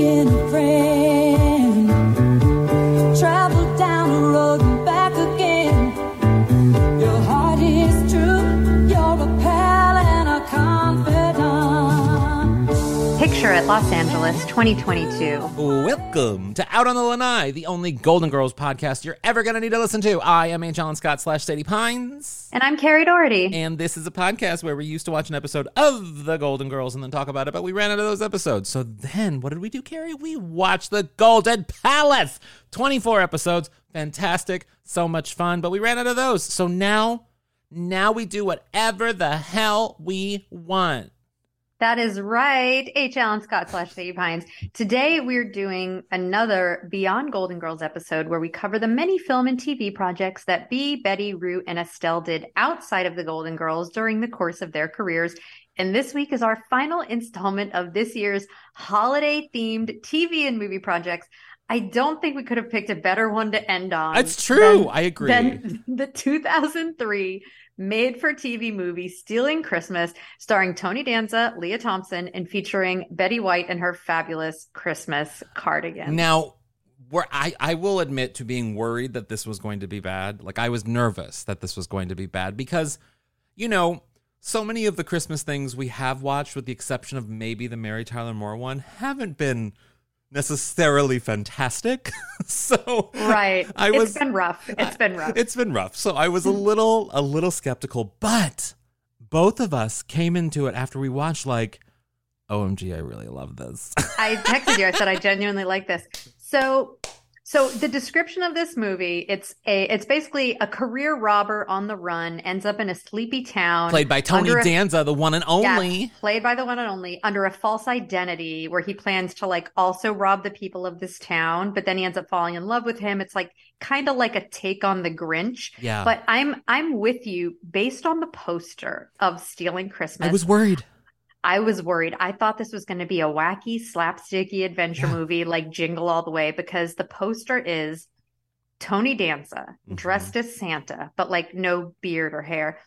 Being a Los Angeles 2022. Welcome to Out on the Lanai, the only Golden Girls podcast you're ever going to need to listen to. I am H. Alan Scott slash Sadie Pines. And I'm Carrie Doherty. And this is a podcast where we used to watch an episode of The Golden Girls and then talk about it, but we ran out of those episodes. So then, what did we do, Carrie? We watched The Golden Palace. 24 episodes. Fantastic. So much fun, but we ran out of those. So now, now we do whatever the hell we want. That is right. H. Alan Scott slash Sadie Pines. Today we're doing another Beyond Golden Girls episode where we cover the many film and TV projects that Bea, Betty, Rue, and Estelle did outside of the Golden Girls during the course of their careers. And this week is our final installment of this year's holiday themed TV and movie projects. I don't think we could have picked a better one to end on. That's true. I agree. Than the 2003 made for TV movie Stealing Christmas, starring Tony Danza, Lea Thompson, and featuring Betty White and her fabulous Christmas cardigan. Now, where I, I will admit to being worried that this was going to be bad. Like I was nervous that this was going to be bad because, you know, so many of the Christmas things we have watched, with the exception of maybe the Mary Tyler Moore one, haven't been necessarily fantastic. so Right. I It's was been rough. It's been rough. It's been rough. So I was a hmm. little a little skeptical, but both of us came into it after we watched like OMG, I really love this. I texted you. I said I genuinely like this. So, so the description of this movie, it's a, it's basically a career robber on the run, ends up in a sleepy town, Played by Tony a- Danza, the one and only. Yes, played by the one and only under a false identity where he plans to like also rob the people of this town, but then he ends up falling in love with him. It's like kind of like a take on the Grinch. Yeah. But I'm I'm with you based on the poster of Stealing Christmas. I was worried. I was worried. I thought this was going to be a wacky, slapsticky adventure Yeah. movie like Jingle All the Way because the poster is Tony Danza Mhm. dressed as Santa, but like no beard or hair.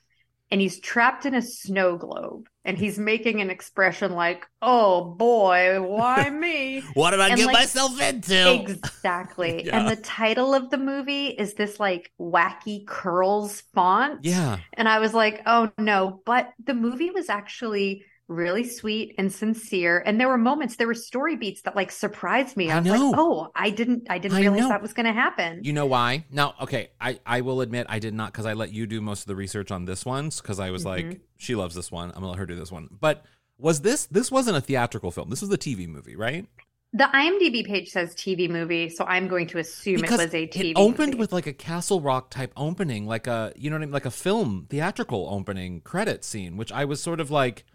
And he's trapped in a snow globe and he's making an expression like, oh boy, why me? What did I And, get like, myself into? exactly. Yeah. And the title of the movie is this like wacky curls font. Yeah. And I was like, oh no. But the movie was actually really sweet and sincere. And there were moments, there were story beats that like surprised me. I, was like, oh, I didn't I didn't I realize know. that was gonna happen. You know why? Now, okay, I, I will admit I did not because I let you do most of the research on this one because I was Mm-hmm. like, she loves this one. I'm gonna let her do this one. But was this this wasn't a theatrical film? This was a TV movie, right? the IMDb page says TV movie, so I'm going to assume Because it was a TV it opened movie. with like a Castle Rock type opening, like a you know what I mean, like a film theatrical opening credit scene, which I was sort of like,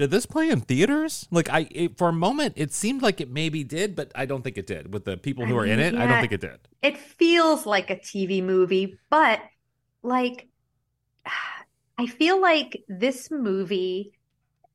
did this play in theaters? Like I it, for a moment it seemed like it maybe did, but I don't think it did. With the people who I are in mean, it, I don't think it did. it feels like a TV movie, but like I feel like this movie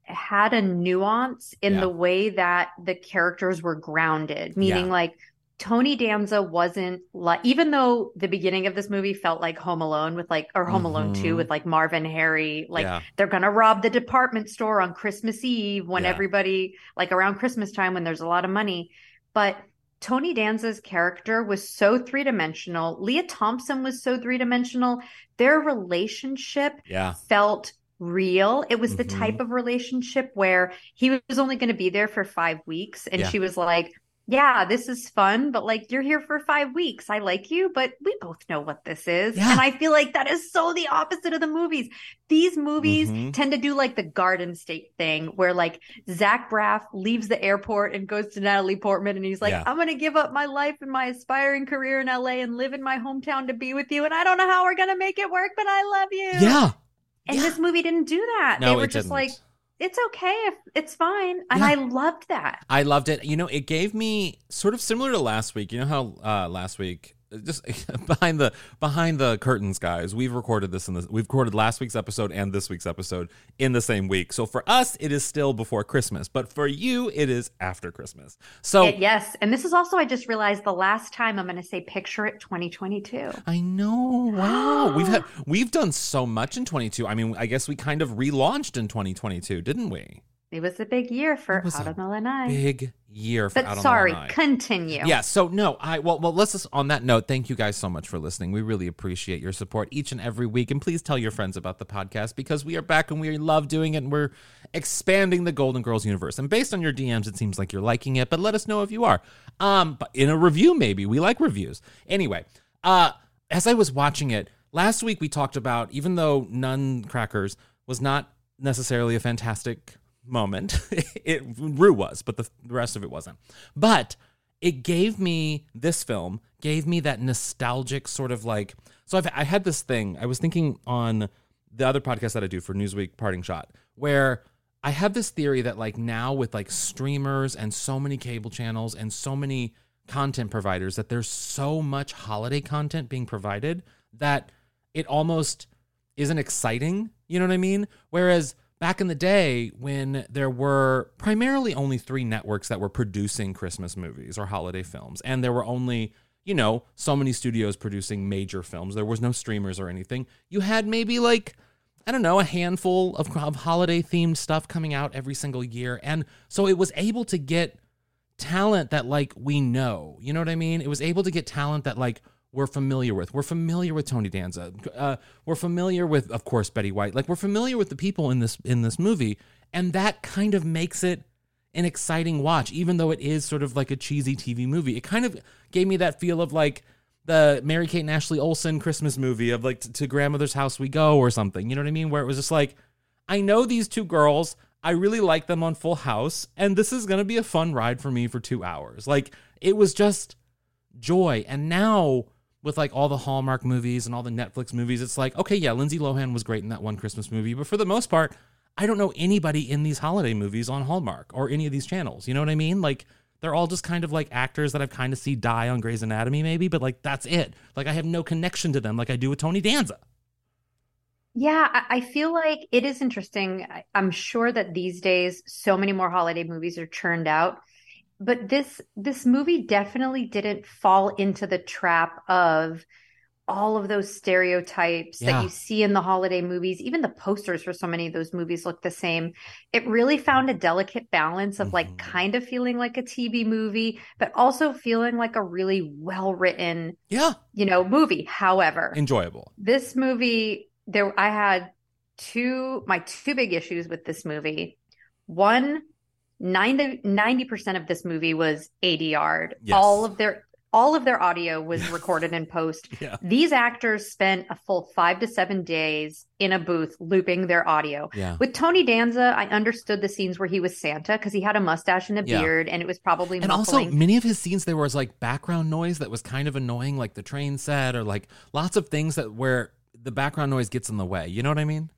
had a nuance in Yeah. the way that the characters were grounded, meaning Yeah. like Tony Danza wasn't like even though the beginning of this movie felt like Home Alone with like or Home Alone 2 Mhm. with like Marv and Harry like Yeah. they're gonna rob the department store on Christmas Eve when Yeah. everybody like around Christmas time when there's a lot of money. But Tony Danza's character was so three dimensional. Lea Thompson was so three dimensional. Their relationship Yeah. felt real. It was the Mhm. type of relationship where he was only going to be there for five weeks. And she was like, yeah, this is fun, but like you're here for five weeks. I like you, but we both know what this is. Yeah. And I feel like that is so the opposite of the movies. These movies Mhm. tend to do like the Garden State thing where like Zach Braff leaves the airport and goes to Natalie Portman and he's like, Yeah. I'm going to give up my life and my aspiring career in LA and live in my hometown to be with you. And I don't know how we're going to make it work, but I love you. Yeah. And Yeah. this movie didn't do that. No, they were it just didn't. like, it's okay if it's fine. And Yeah. I loved that. I loved it. You know, it gave me sort of similar to last week. You know how uh, last week, just behind the behind the curtains, guys, we've recorded this in this. We've recorded last week's episode and this week's episode in the same week. So for us, it is still before Christmas, but for you, it is after Christmas. So It- yes. And this is also, I just realized the last time I'm going to say picture it 2022. I know. Wow, we've had we've done so much in 22. I mean, I guess we kind of relaunched in 2022, didn't we? It was a big year for It was a Autumn Big year for But Out sorry, Lanai. continue. Yeah. So no, I well, well, let's just on that note. Thank you guys so much for listening. We really appreciate your support each and every week, and please tell your friends about the podcast because we are back and we love doing it. and We're expanding the Golden Girls universe. And based on your DMs, it seems like you're liking it. But let us know if you are. Um, but in a review, maybe we like reviews. Anyway, uh, as I was watching it last week, we talked about even though Nuncrackers was not necessarily a fantastic moment, it Rue was, but the, the rest of it wasn't. But it gave me this film gave me that nostalgic sort of like so I've, i had this thing i was thinking on the other podcast that i do for newsweek parting shot where i have this theory that like now with like streamers and so many cable channels and so many content providers that there's so much holiday content being provided that it almost isn't exciting you know what i mean whereas back in the day when there were primarily only three networks that were producing Christmas movies or holiday films, and there were only, you know, so many studios producing major films, there was no streamers or anything. You had maybe like, I don't know, a handful of, of holiday themed stuff coming out every single year. And so it was able to get talent that like we know. You know what I mean? It was able to get talent that like we're familiar with. We're familiar with Tony Danza. Uh, we're familiar with, of course, Betty White. Like we're familiar with the people in this in this movie, and that kind of makes it an exciting watch, even though it is sort of like a cheesy TV movie. It kind of gave me that feel of like the Mary Kate and Ashley Olsen Christmas movie of like to grandmother's house we go or something. You know what I mean? Where it was just like, I know these two girls. I really like them on Full House, and this is gonna be a fun ride for me for two hours. Like it was just joy. And now with like all the Hallmark movies and all the Netflix movies, it's like, okay, yeah, Lindsay Lohan was great in that one Christmas movie, but for the most part, I don't know anybody in these holiday movies on Hallmark or any of these channels. You know what I mean? Like they're all just kind of like actors that I've kind of see die on Grey's Anatomy, maybe, but like that's it. Like I have no connection to them like I do with Tony Danza. Yeah, I I feel like it is interesting. I'm sure that these days so many more holiday movies are churned out, but this this movie definitely didn't fall into the trap of all of those stereotypes Yeah. that you see in the holiday movies. Even the posters for so many of those movies look the same. It really found a delicate balance of like Mhm. kind of feeling like a TV movie, but also feeling like a really well-written, Yeah, you know, movie. However, enjoyable. this movie there i had two my two big issues with this movie one 90 percent of this movie was adr Yes. all of their all of their audio was recorded in post Yeah. these actors spent a full five to seven days in a booth looping their audio Yeah. with tony danza i understood the scenes where he was santa because he had a mustache and a Yeah. beard and it was probably And muffling. also, many of his scenes there was like background noise that was kind of annoying, like the train set or like lots of things that where the background noise gets in the way. You know what I mean?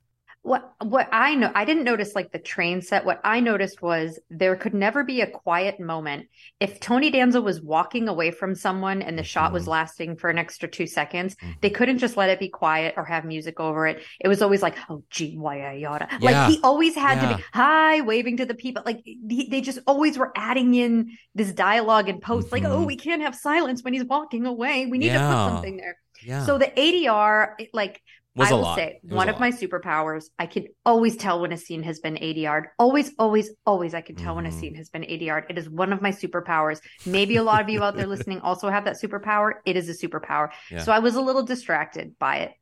What what I know, I didn't notice like the train set. What I noticed was there could never be a quiet moment. If Tony Danza was walking away from someone and the shot was Mhm. lasting for an extra two seconds, Mhm. they couldn't just let it be quiet or have music over it. It was always like, oh, gee, why, yada. Yeah. Like he always had to be hi, waving to the people. Like he, they just always were adding in this dialogue and post, like, Mhm. oh, we can't have silence when he's walking away. We need to put something there. Yeah. So the ADR, it, like, was I will say one of my superpowers. I can always tell when a scene has been ADR'd. Always, always, always. I can tell when a Mhm. scene has been ADR'd. It is one of my superpowers. Maybe a lot of you out there listening also have that superpower. It is a superpower. Yeah. So I was a little distracted by it.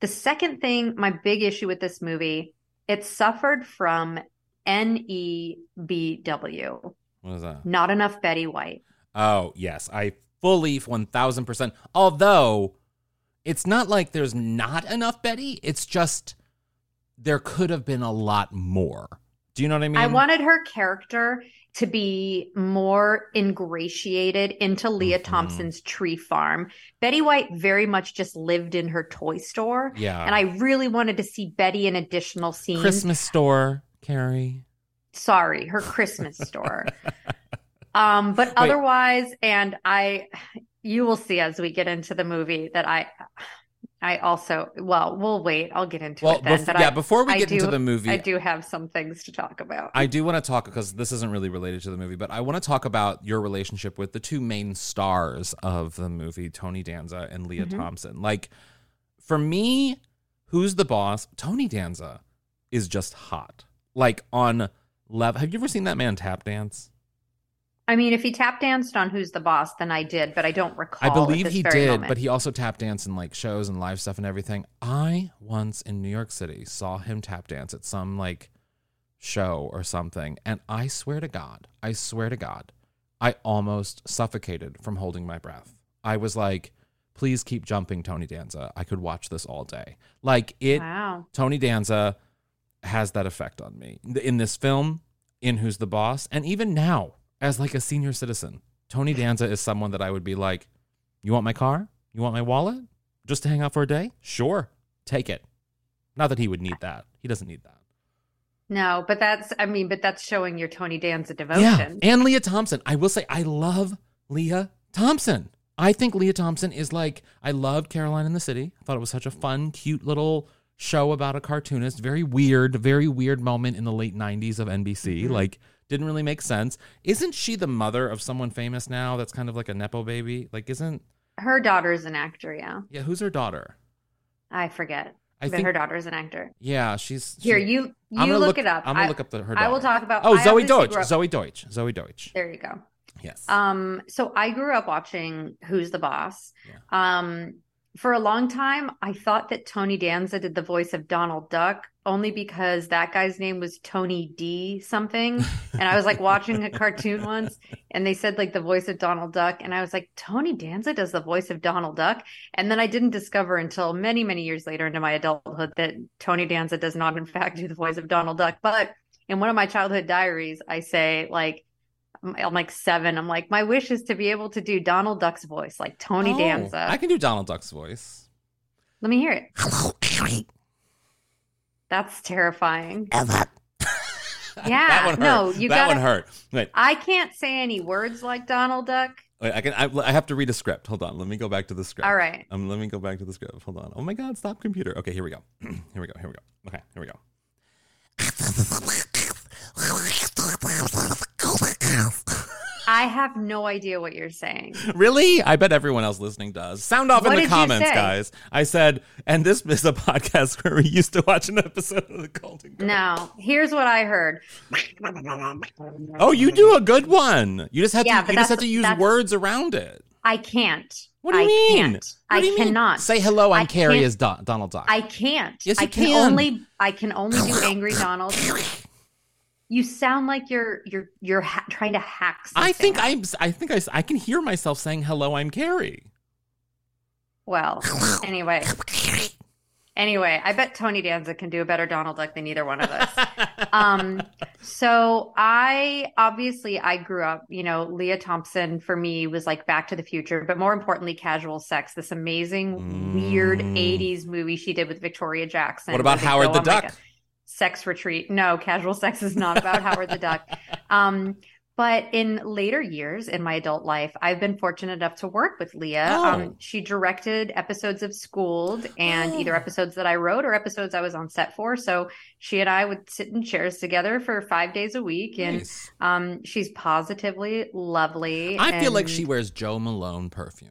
The second thing, my big issue with this movie It suffered from NEBW, What is that? not enough Betty White. Oh, yes. I fully 1000%. Although it's not like there's not enough Betty, it's just there could have been a lot more. Do you know what I mean? I wanted her character to be more ingratiated into Lea Mhm. Thompson's tree farm. Betty White very much just lived in her toy store. Yeah. And I really wanted to see Betty in additional scenes. Christmas store, Carrie. Sorry, her Christmas store. Um, but Wait. otherwise, and I, you will see as we get into the movie that I, I also, well, we'll wait. I'll get into Well, it then. bef- but yeah, I, before we I get into do- the movie, I do have some things to talk about. I do want to talk because this isn't really related to the movie, but I want to talk about your relationship with the two main stars of the movie, Tony Danza and Lea Mhm. Thompson. Like, for me, who's the boss? Tony Danza is just hot. Like on level. Have you ever seen that man tap dance? I mean, if he tap danced on Who's the Boss, then I did, but I don't recall. I believe he did, moment. but he also tap danced in like shows and live stuff and everything. I once in New York City saw him tap dance at some like show or something, and I swear to God, I swear to God, I almost suffocated from holding my breath. I was like, please keep jumping, Tony Danza. I could watch this all day. Like it wow. Tony Danza has that effect on me in this film, in Who's the Boss, and even now as like a senior citizen. Tony Danza is someone that I would be like, "You want my car? You want my wallet? Just to hang out for a day? Sure, take it." Not that he would need that. He doesn't need that. No, but that's, I mean, but that's showing your Tony Danza devotion. Yeah, and Lea Thompson. I will say, I love Lea Thompson. I think Lea Thompson is like, I loved Caroline in the City. I thought it was such a fun, cute little show about a cartoonist. Very weird, very weird moment in the late 90s of NBC. Mhm. Like, didn't really make sense. Isn't she the mother of someone famous now that's kind of like a Nepo baby? Like, isn't, Her daughter's an actor, yeah. yeah, who's her daughter? I forget. I but think, her daughter's an actor. yeah, she's. Here, she- you you I'm look, it up. I'm gonna I, look up the, her I will daughter. talk about. Oh, I Zoey Deutch. up- Zoey Deutch. Zoey Deutch. There you go. Yes. Um, so I grew up watching Who's the Boss. Yeah. Um, for a long time, I thought that Tony Danza did the voice of Donald Duck only because that guy's name was Tony D something. And I was like watching a cartoon once and they said like the voice of Donald Duck. And I was like, Tony Danza does the voice of Donald Duck. And then I didn't discover until many, many years later into my adulthood that Tony Danza does not, in fact, do the voice of Donald Duck. But in one of my childhood diaries, I say like, I'm like seven. I'm like, my wish is to be able to do Donald Duck's voice, like Tony Oh, Danza. I can do Donald Duck's voice. Let me hear it. Hello. That's terrifying. Ella. Yeah, that one hurt. no, you that gotta- one hurt. Wait, I can't say any words like Donald Duck. wait, I can. I, I have to read a script. Hold on. Let me go back to the script. All right. Um, let me go back to the script. Hold on. Oh my God! Stop computer. Okay, here we go. here we go. Here we go. Okay, here we go. I have no idea what you're saying. Really? I bet everyone else listening does. Sound off What in the comments, guys. I said, and this is a podcast where we used to watch an episode of the Golden Girls. No, here's what I heard. Oh, you do a good one. You just have Yeah, to. You just have to use words around it. I can't. What do you I mean? Can't. What I do you mean? cannot. Say hello. I'm I Carrie can't- as Don- Donald Duck. I can't. Yes, I can, can. only. I can only do angry Donald. You sound like you're you're you're ha- trying to hack. I something think. I'm. I think I. I can hear myself saying hello. I'm Carrie. Well, anyway. Anyway, I bet Tony Danza can do a better Donald Duck than either one of us. um, so I obviously I grew up, you know, Lea Thompson for me was like Back to the Future, but more importantly, Casual Sex, this amazing weird Mm. 80s movie she did with Victoria Jackson. What about Howard the Duck? Sex retreat. No, Casual Sex is not about Howard the Duck. Um, but in later years in my adult life, I've been fortunate enough to work with Lea. Oh. Um, she directed episodes of Schooled and either Oh. episodes that I wrote or episodes I was on set for. So she and I would sit in chairs together for five days a week. And Nice. um, she's positively lovely. I feel like she wears Jo Malone perfume.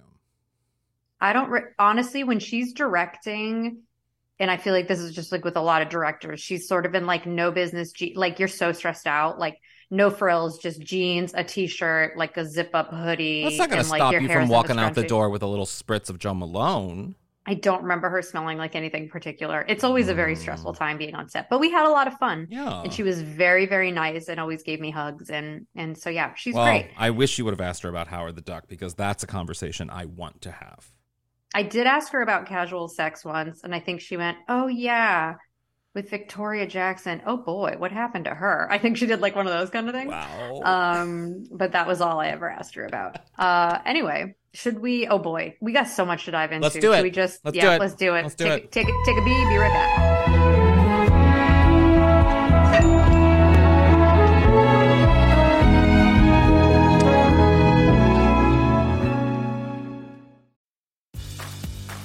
I don't re- honestly when she's directing, and I feel like this is just like with a lot of directors. She's sort of in like no business, je- like you're so stressed out, like no frills, just jeans, a t-shirt, like a zip-up hoodie. That's not going to like, stop you from is up a walking out the door with a little spritz of Jo Malone. I don't remember her smelling like anything particular. It's always a very stressful time being on set, but we had a lot of fun. Mm. Yeah. And she was very, very nice and always gave me hugs. And and so yeah, she's well, great. I wish you would have asked her about Howard the Duck because that's a conversation I want to have. I did ask her about casual sex once, and I think she went, "Oh yeah, with Victoria Jackson. Oh boy, what happened to her?" I think she did like one of those kind of things. Wow. Um, but that was all I ever asked her about. Uh, anyway, should we? Oh boy, we got so much to dive into. Let's do Should it. we just? Let's yeah, do it. let's do it. Let's do take, it. Take it. Take a bee. Be right back.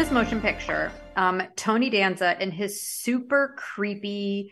This motion picture, um, Tony Danza and his super creepy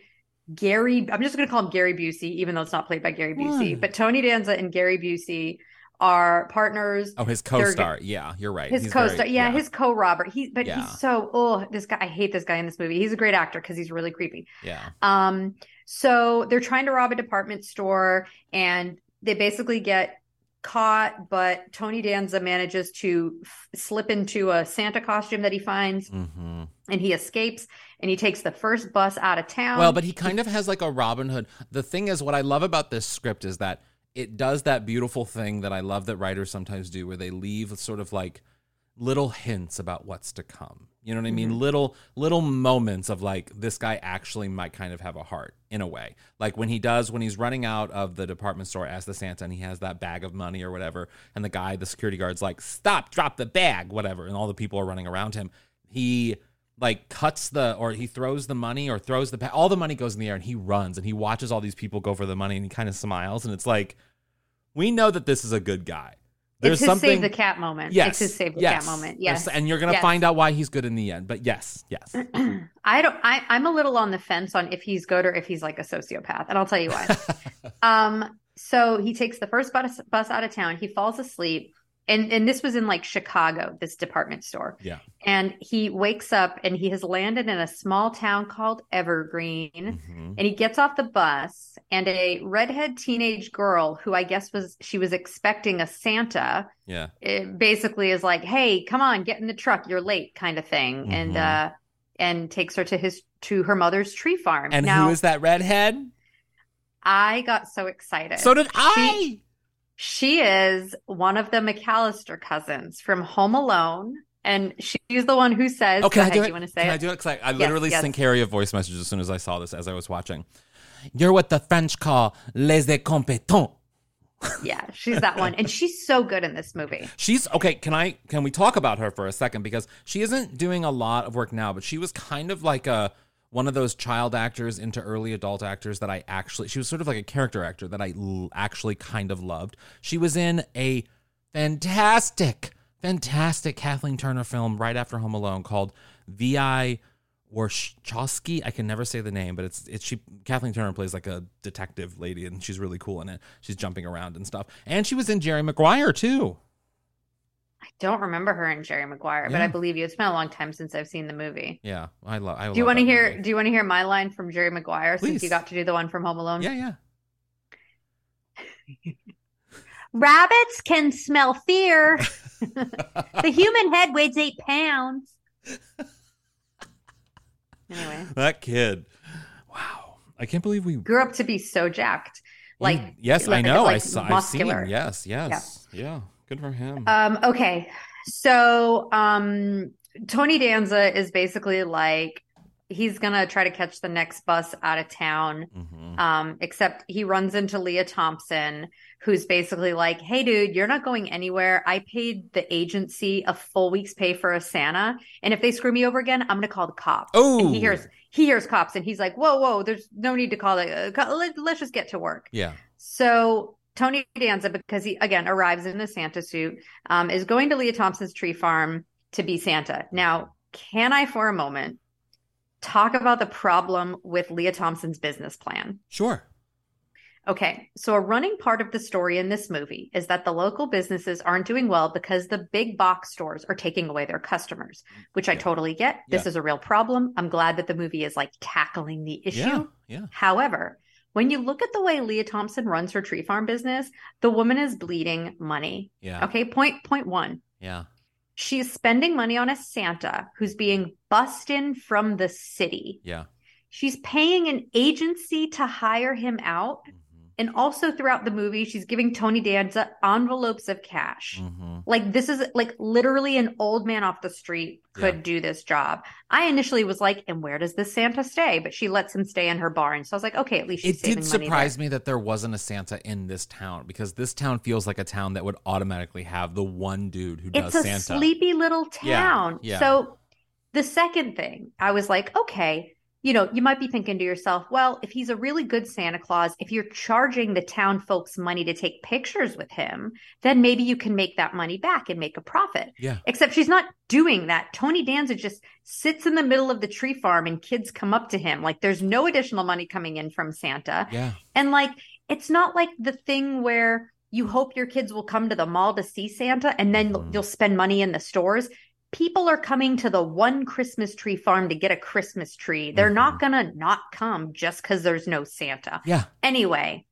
Gary, I'm just going to call him Gary Busey, even though it's not played by Gary Busey, but Tony Danza and Gary Busey are partners. Oh, his They're- co-star. Yeah, you're right. His He's co-star, very- yeah, his co-Robert. He, but Yeah. he's so oh, this guy. I hate this guy in this movie. He's a great actor because he's really creepy. yeah. Um, so they're trying to rob a department store and they basically get caught, but Tony Danza manages to f- slip into a Santa costume that he finds hmm and he escapes and he takes the first bus out of town. Well, but he kind of has like a Robin Hood. The thing is, what I love about this script is that it does that beautiful thing that I love that writers sometimes do, where they leave sort of like little hints about what's to come. You know what I mean? Mm-hmm. Little little moments of like this guy actually might kind of have a heart in a way. Like when he does when he's running out of the department store as the Santa and he has that bag of money or whatever, and the guy, the security guard's like, "Stop! Drop the bag!" Whatever, and all the people are running around him. He like cuts the or he throws the money or throws the all the money goes in the air and he runs and he watches all these people go for the money and he kind of smiles and it's like we know that this is a good guy. There's it's his save the cat moment. Yes, It's his save the yes. cat moment. Yes. and you're gonna Yes. find out why he's good in the end. But yes, yes. I don't I, I'm a little on the fence on if he's good or if he's like a sociopath, and I'll tell you why. um, so he takes the first bus bus out of town, he falls asleep, and and this was in like Chicago, this department store. Yeah. And he wakes up and he has landed in a small town called Evergreen. Mhm. And he gets off the bus, and a redhead teenage girl who I guess was she was expecting a Santa Yeah. it basically is like, "Hey, come on, get in the truck. You're late," kind of thing, and Mhm. uh, and takes her to his to her mother's tree farm. And now, who is that redhead? I got so excited. So did I. She is one of the McAllister cousins from Home Alone, and she's the one who says, Oh, can I do it? you want to say Can it?" I do it? 'Cause I, I literally yes. sent Carrie a voice message as soon as I saw this as I was watching. You're what the French call les incompetents. Yeah, she's that one, and she's so good in this movie. She's okay. Can I can we talk about her for a second because she isn't doing a lot of work now, but she was kind of like a one of those child actors into early adult actors that I actually she was sort of like a character actor that I l- actually kind of loved. She was in a fantastic fantastic Kathleen Turner film right after Home Alone called VI Warshawski. I can never say the name, but it's it's she. Kathleen Turner plays like a detective lady, and she's really cool in it. She's jumping around and stuff, and she was in Jerry Maguire too. I don't remember her in Jerry Maguire, but I believe you. It's been a long time since I've seen the movie. Yeah, I love. I Do you want to hear? movie. Do you want to hear my line from Jerry Maguire since you got to do the one from Home Alone? Yeah, yeah. Rabbits can smell fear. the human head weighs eight pounds. Anyway, That kid. Wow, I can't believe we. grew up to be so jacked. Like yes, I like- know. I saw. Muscular. I've seen. Yes, yes, yeah. Good for him. Um, okay. So, um, Tony Danza is basically like, he's gonna try to catch the next bus out of town. Mhm. Um, except he runs into Lea Thompson, who's basically like, Hey dude, you're not going anywhere. I paid the agency a full week's pay for a Santa. And if they screw me over again, I'm gonna call the cops. Oh. and he hears, he hears cops and he's like, whoa, whoa, there's no need to call the, uh, let's just get to work. Yeah. So Tony Danza, because he again arrives in the Santa suit, um, is going to Lea Thompson's tree farm to be Santa. Now, can I for a moment talk about the problem with Lea Thompson's business plan? Sure. Okay, so a running part of the story in this movie is that the local businesses aren't doing well because the big box stores are taking away their customers, which I totally get. This Yeah. is a real problem. I'm glad that the movie is like tackling the issue. Yeah. Yeah. However, when you look at the way Lea Thompson runs her tree farm business, the woman is bleeding money. Yeah. Okay, point point one. Yeah. She's spending money on a Santa who's being bussed in from the city. Yeah. She's paying an agency to hire him out. Mm. Mm-hmm. And also throughout the movie, she's giving Tony Danza envelopes of cash. Mhm. Like this is like literally an old man off the street could Yeah. do this job. I initially was like, and where does this Santa stay? But she lets him stay in her barn. So I was like, okay, at least she's It did surprise me that there wasn't a Santa in this town because this town feels like a town that would automatically have the one dude who there. does It's a Santa. sleepy little Yeah, town. yeah. So the second thing, I was like, okay, you know, you might be thinking to yourself, well, if he's a really good Santa Claus, if you're charging the town folks money to take pictures with him, then maybe you can make that money back and make a profit. Yeah. Except she's not doing that. Tony Danza just sits in the middle of the tree farm and kids come up to him. Like there's no additional money coming in from Santa. Yeah. And like it's not like the thing where you hope your kids will come to the mall to see Santa and then Mhm. you'll spend money in the stores. People are coming to the one Christmas tree farm to get a Christmas tree. They're not mm-hmm. going to not come just cuz there's no Santa. Yeah. Anyway,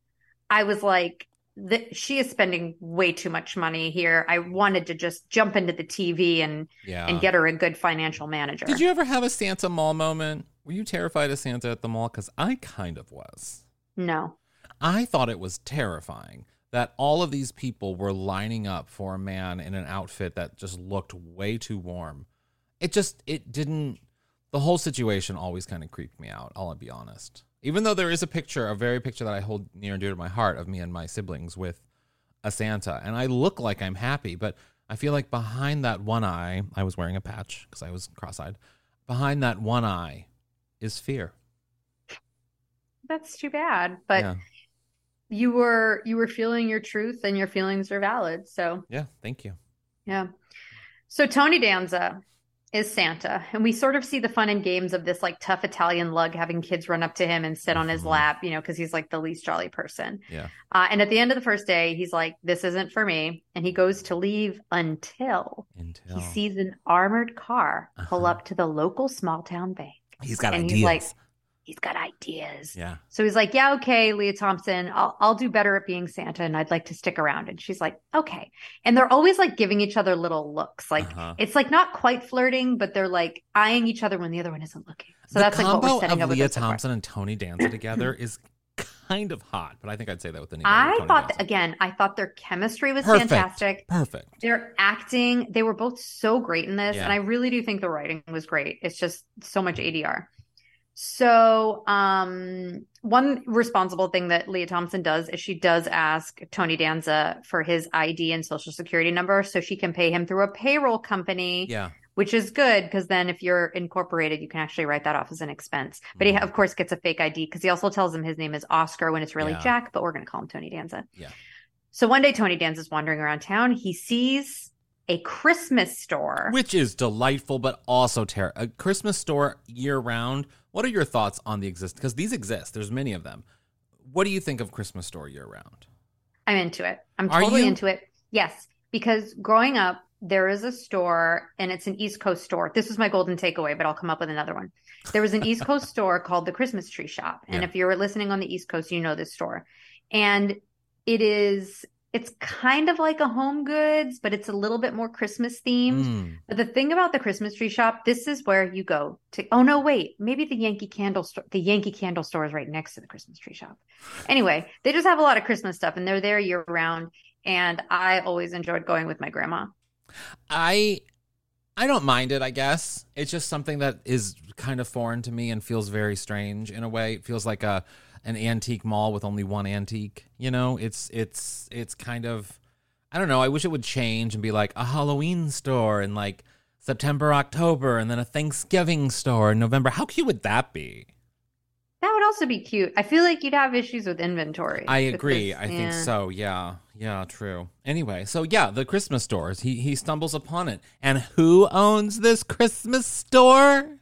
I was like the, she is spending way too much money here. I wanted to just jump into the TV and Yeah. and get her a good financial manager. Did you ever have a Santa mall moment? Were you terrified of Santa at the mall? Because I kind of was. No. I thought it was terrifying that all of these people were lining up for a man in an outfit that just looked way too warm. It just it didn't the whole situation always kind of creeped me out, I'll be honest. Even though there is a picture, a very picture that I hold near and dear to my heart of me and my siblings with a Santa, and I look like I'm happy, but I feel like behind that one eye, I was wearing a patch because I was cross-eyed. Behind that one eye is fear. That's too bad, but yeah. You were you were feeling your truth and your feelings are valid. So, Yeah, thank you. yeah. So Tony Danza is Santa, and we sort of see the fun and games of this like tough Italian lug having kids run up to him and sit on his Mhm. lap, you know, because he's like the least jolly person. Yeah. Uh, and at the end of the first day, he's like, "This isn't for me," and he goes to leave until Until he sees an armored car pull Uh-huh. up to the local small town bank. he's got and ideas. he's like, he's got ideas. yeah. So he's like, "Yeah, okay, Lea Thompson, I'll I'll do better at being Santa, and I'd like to stick around." And she's like, "Okay." And they're always like giving each other little looks, like Uh-huh. it's like not quite flirting, but they're like eyeing each other when the other one isn't looking. So the that's like what we're setting of up with Lea this so far. Thompson and Tony Danza together is kind of hot, but I think I'd say that with anybody. I thought again, I thought their chemistry was Perfect. fantastic. Perfect. Their acting, they were both so great in this, Yeah. and I really do think the writing was great. It's just so much ADR. So, um, one responsible thing that Lea Thompson does is she does ask Tony Danza for his ID and social security number so she can pay him through a payroll company, Yeah. which is good because then if you're incorporated, you can actually write that off as an expense. But he, Mhm. of course, gets a fake ID because he also tells him his name is Oscar when it's really Yeah. Jack, but we're going to call him Tony Danza. Yeah. So one day, Tony Danza's wandering around town. He sees a Christmas store. which is delightful, but also ter- a Christmas store year round. What are your thoughts on the exist? Because these exist. There's many of them. What do you think of Christmas store year round? I'm into it. I'm totally into it. Yes, because growing up, there is a store and it's an East Coast store. This was my golden takeaway, but I'll come up with another one. There was an East Coast store called the Christmas Tree Shop. And Yeah. if you're listening on the East Coast, you know this store. And it is it's kind of like a home goods, but it's a little bit more Christmas themed. Mm. But the thing about the Christmas tree shop, this is where you go to. Oh no, wait, maybe the Yankee Candle store. The Yankee Candle store is right next to the Christmas tree shop. Anyway, they just have a lot of Christmas stuff, and they're there year round. And I always enjoyed going with my grandma. I I don't mind it, I guess. It's just something that is kind of foreign to me and feels very strange in a way. It feels like a an antique mall with only one antique, you know? It's it's it's kind of I don't know, I wish it would change and be like a Halloween store in like September, October, and then a Thanksgiving store in November. How cute would that be? That would also be cute. I feel like you'd have issues with inventory. I agree. I think so. Yeah. Yeah, true. Anyway, so yeah, the Christmas stores. He he stumbles upon it. And who owns this Christmas store?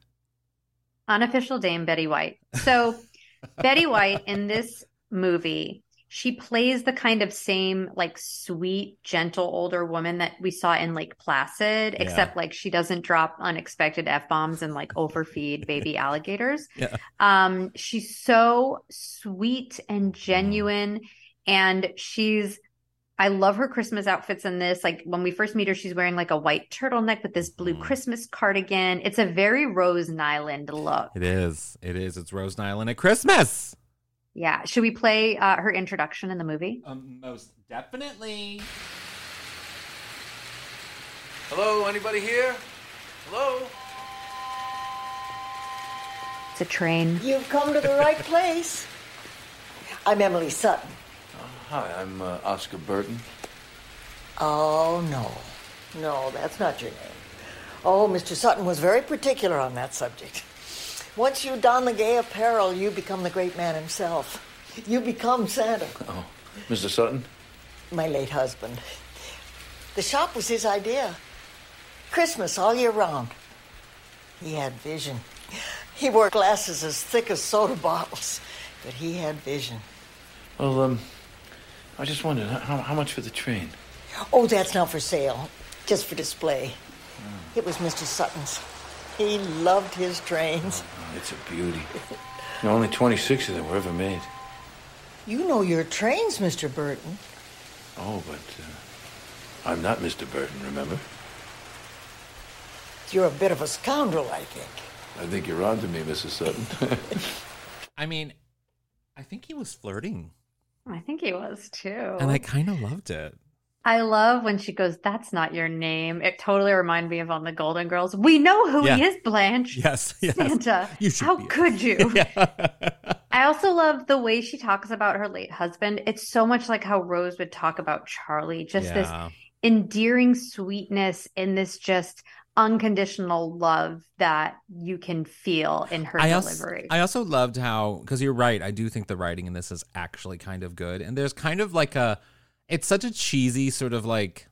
unofficial Dame Betty White. So Betty White in this movie, she plays the kind of same like sweet, gentle older woman that we saw in Lake Placid, Yeah. except like she doesn't drop unexpected f bombs and like overfeed baby alligators. Yeah. Um, she's so sweet and genuine, and she's. I love her Christmas outfits in this. Like when we first meet her, she's wearing like a white turtleneck with this blue Mm. Christmas cardigan. It's a very Rose Nylund look. It is. It is. It's Rose Nylund at Christmas. Yeah. Should we play uh, her introduction in the movie? Um, most definitely. Hello, anybody here? Hello? It's a train. You've come to the right place. I'm Emily Sutton. Hi, I'm uh, Oscar Burton. Oh, no. No, that's not your name. Oh, Mr. Sutton was very particular on that subject. Once you don the gay apparel, you become the great man himself. You become Santa, Oh, Mr. Sutton? my late husband. The shop was his idea. Christmas all year round. He had vision. He wore glasses as thick as soda bottles, but he had vision. Well, um, I just wondered, how, how much for the train? Oh, that's not for sale, just for display. It was Mr. Sutton's. He loved his trains. Oh, it's a beauty. You know, only 26 of them were ever made. You know your trains, Mr. Burton. Oh, but uh, I'm not Mr. Burton, remember? You're a bit of a scoundrel, I think. I think you're on to me, Mrs. Sutton. I mean, I think he was flirting, I think he was too. and I kind of loved it. I love when she goes, That's not your name. It totally reminded me of on the Golden Girls. We know who Yeah. he is, Blanche. Yes, yes. Santa. How could you? Yeah. I also love the way she talks about her late husband. It's so much like how Rose would talk about Charlie. Just Yeah. this endearing sweetness and this just unconditional love that you can feel in her I also, delivery. I also loved how because you're right. I do think the writing in this is actually kind of good, and there's kind of like a, it's such a cheesy sort of like,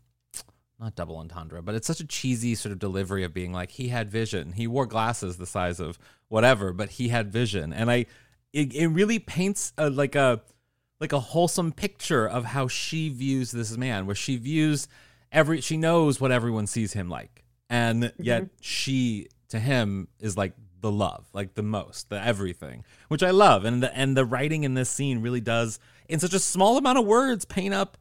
not double entendre, but it's such a cheesy sort of delivery of being like he had vision. He wore glasses the size of whatever, but he had vision, and I, it, it really paints a, like a, like a wholesome picture of how she views this man, where she views every, she knows what everyone sees him like, and mm-hmm. yet she to him is like the love, like the most, the everything, which I love. And the and the writing in this scene really does, in such a small amount of words, paint up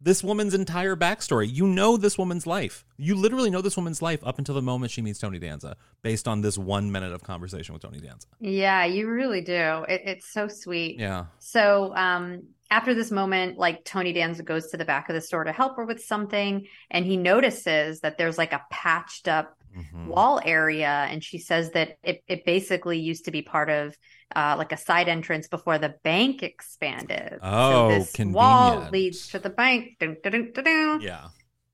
this woman's entire backstory. You know this woman's life. You literally know this woman's life up until the moment she meets Tony Danza, based on this one minute of conversation with Tony Danza. yeah, you really do. It, it's so sweet. Yeah. So um, after this moment, like Tony Danza goes to the back of the store to help her with something, and he notices that there's like a patched up Mm-hmm. wall area, and she says that it it basically used to be part of uh, like a side entrance before the bank expanded. Oh, so this wall leads to the bank. Dun, dun, dun. Yeah.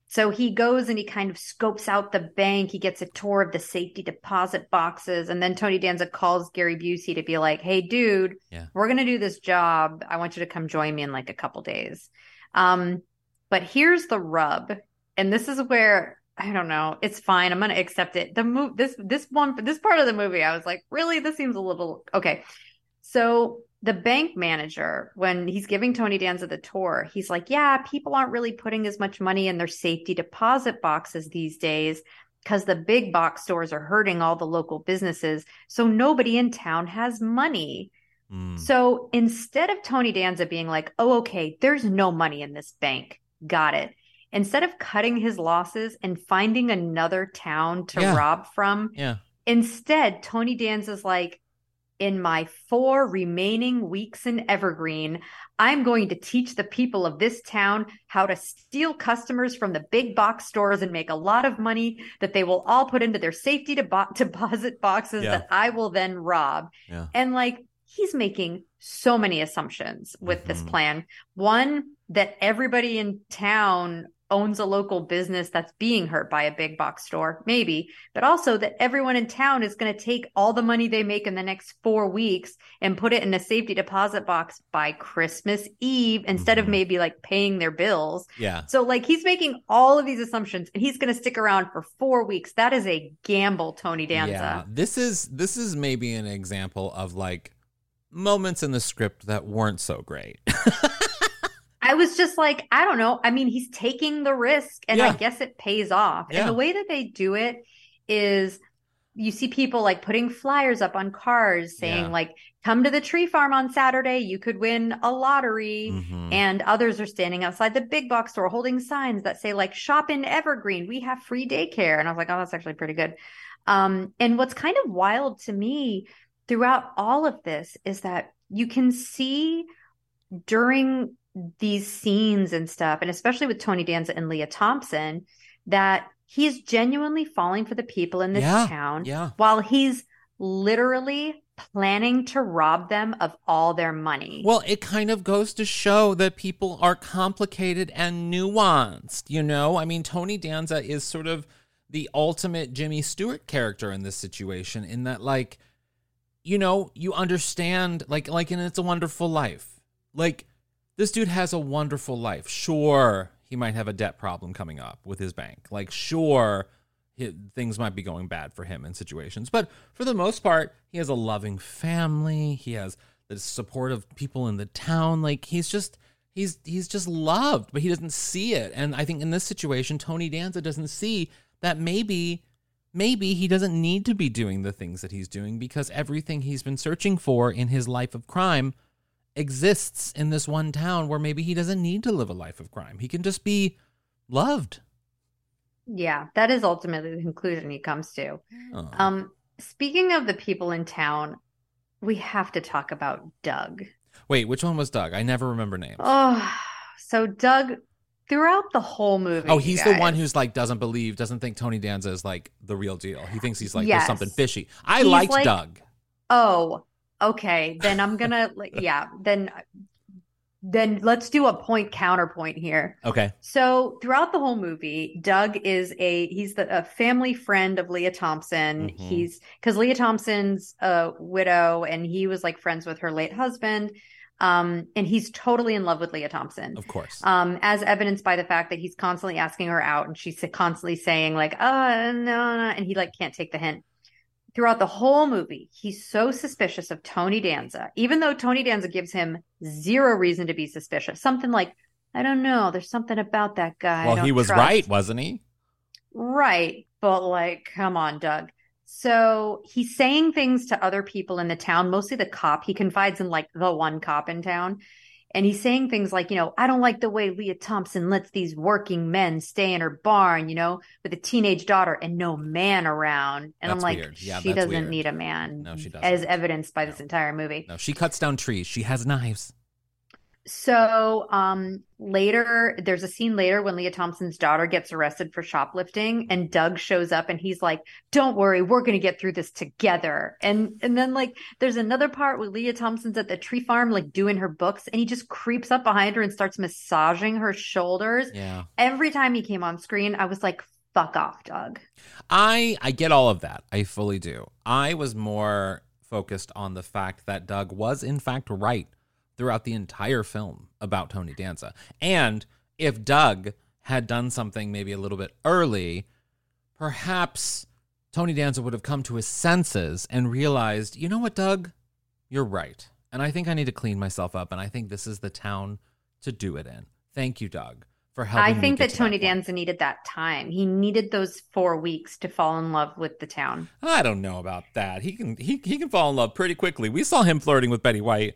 So he goes and he kind of scopes out the bank. He gets a tour of the safety deposit boxes. And then Tony Danza calls Gary Busey to be like, hey, dude, Yeah. we're going to do this job. I want you to come join me in like a couple days. Um, but here's the rub. And this is where I don't know. It's fine. I'm gonna accept it. The move this this one this part of the movie, I was like, really? This seems a little okay. So the bank manager, when he's giving Tony Danza the tour, he's like, Yeah, people aren't really putting as much money in their safety deposit boxes these days because the big box stores are hurting all the local businesses. So nobody in town has money. Mm. So instead of Tony Danza being like, oh, okay, there's no money in this bank, got it. Instead of cutting his losses and finding another town to Yeah. rob from, Yeah. instead, Tony Danza's like, in my four remaining weeks in Evergreen, I'm going to teach the people of this town how to steal customers from the big box stores and make a lot of money that they will all put into their safety debo- deposit boxes Yeah. that I will then rob. Yeah. And like he's making so many assumptions with this Mhm. plan. One, that everybody in town owns a local business that's being hurt by a big box store, maybe, but also that everyone in town is going to take all the money they make in the next four weeks and put it in a safety deposit box by Christmas Eve instead of Mhm. maybe like paying their bills. Yeah. So, like, he's making all of these assumptions and he's going to stick around for four weeks. That is a gamble, Tony Danza. Yeah. This is this is maybe an example of like moments in the script that weren't so great. I was just like, I don't know. I mean, he's taking the risk and I guess it pays off. Yeah. And the way that they do it is you see people like putting flyers up on cars saying Yeah. like come to the tree farm on Saturday, you could win a lottery. Mhm. And others are standing outside the big box store holding signs that say like shop in Evergreen, we have free daycare. And I was like, oh, that's actually pretty good. Um, and what's kind of wild to me throughout all of this is that you can see during these scenes and stuff, and especially with Tony Danza and Lea Thompson, that he's genuinely falling for the people in this Yeah, town yeah. while he's literally planning to rob them of all their money. Well, it kind of goes to show that people are complicated and nuanced, you know? I mean, Tony Danza is sort of the ultimate Jimmy Stewart character in this situation in that like you know, you understand like like in It's a Wonderful Life. Like this dude has a wonderful life. Sure, he might have a debt problem coming up with his bank. Like sure, hi things might be going bad for him in situations, but for the most part, he has a loving family. He has the support of people in the town. Like he's just he's he's just loved, but he doesn't see it. And I think in this situation, Tony Danza doesn't see that maybe maybe he doesn't need to be doing the things that he's doing because everything he's been searching for in his life of crime exists in this one town where maybe he doesn't need to live a life of crime. He can just be loved. yeah, that is ultimately the conclusion he comes to. Oh. Um, speaking of the people in town, we have to talk about Doug. Wait, which one was Doug? I never remember names. Oh, so Doug, throughout the whole movie. Oh, he's the one who's like doesn't believe, doesn't think Tony Danza is like the real deal. He thinks he's like Yes. there's something fishy. I He's liked like- Doug. Oh, okay. Then I'm gonna, like, yeah. Then, then let's do a point counterpoint here. Okay. So throughout the whole movie, Doug is a he's the a family friend of Lea Thompson. Mhm. He's because Lea Thompson's a widow and he was like friends with her late husband. Um, and he's totally in love with Lea Thompson. Of course. Um, as evidenced by the fact that he's constantly asking her out and she's constantly saying like, oh, no, no," and he like can't take the hint. Throughout the whole movie, he's so suspicious of Tony Danza, even though Tony Danza gives him zero reason to be suspicious. Something like, I don't know, there's something about that guy. I well, don't he was trust." right, wasn't he? Right. But like, come on, Doug. So he's saying things to other people in the town, mostly the cop. He confides in like the one cop in town. And he's saying things like, you know, I don't like the way Lea Thompson lets these working men stay in her barn, you know, with a teenage daughter and no man around. And I'm like. Yeah, she doesn't weird. need a man. No, she doesn't. As evidenced by this entire movie. No, she cuts down trees. She has knives. So um later there's a scene later when Lea Thompson's daughter gets arrested for shoplifting and Doug shows up and he's like, "Don't worry, we're going to get through this together." And and then like there's another part where Lea Thompson's at the tree farm like doing her books and he just creeps up behind her and starts massaging her shoulders. Yeah. Every time he came on screen, I was like, "Fuck off, Doug." I I get all of that. I fully do. I was more focused on the fact that Doug was in fact right throughout the entire film about Tony Danza. And if Doug had done something maybe a little bit early perhaps Tony Danza would have come to his senses and realized, you know what, Doug? You're right. And I think I need to clean myself up. And I think this is the town to do it in. Thank you, Doug, for helping me. I think that to Tony point. Danza needed that time. He needed those four weeks to fall in love with the town. I don't know about that. He can he, he can fall in love pretty quickly. We saw him flirting with Betty White.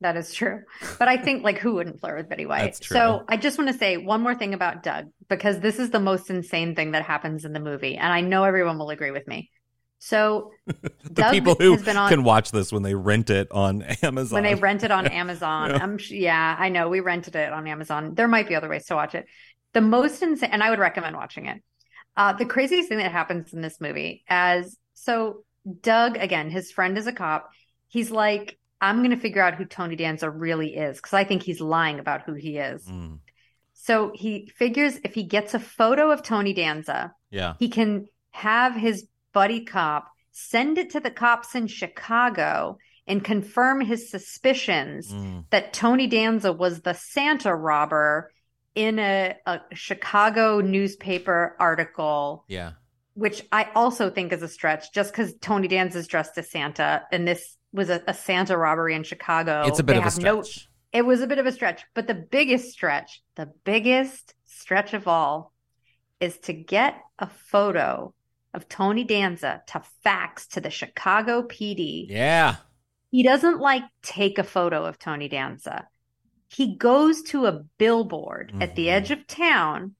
That is true. But I think like who wouldn't flirt with Betty White? So I just want to say one more thing about Doug because this is the most insane thing that happens in the movie, and I know everyone will agree with me. So The Doug people who has been on can watch this when they rent it on Amazon. when they rent it on Amazon. Yeah. I'm yeah, I know we rented it on Amazon. There might be other ways to watch it. The most insane, and I would recommend watching it. Uh, the craziest thing that happens in this movie, as so Doug again, his friend is a cop. He's like, I'm going to figure out who Tony Danza really is because I think he's lying about who he is. Mm, So he figures if he gets a photo of Tony Danza, yeah. he can have his buddy cop send it to the cops in Chicago and confirm his suspicions Mm. that Tony Danza was the Santa robber in a, a Chicago newspaper article, Yeah. which I also think is a stretch just because Tony Danza is dressed as Santa and this was a, a Santa robbery in Chicago. It's a bit They of a have no- stretch. it was a bit of a stretch, but the biggest stretch, the biggest stretch of all, is to get a photo of Tony Danza to fax to the Chicago PD. Yeah. He doesn't like take a photo of Tony Danza. He goes to a billboard at the Mhm. edge of town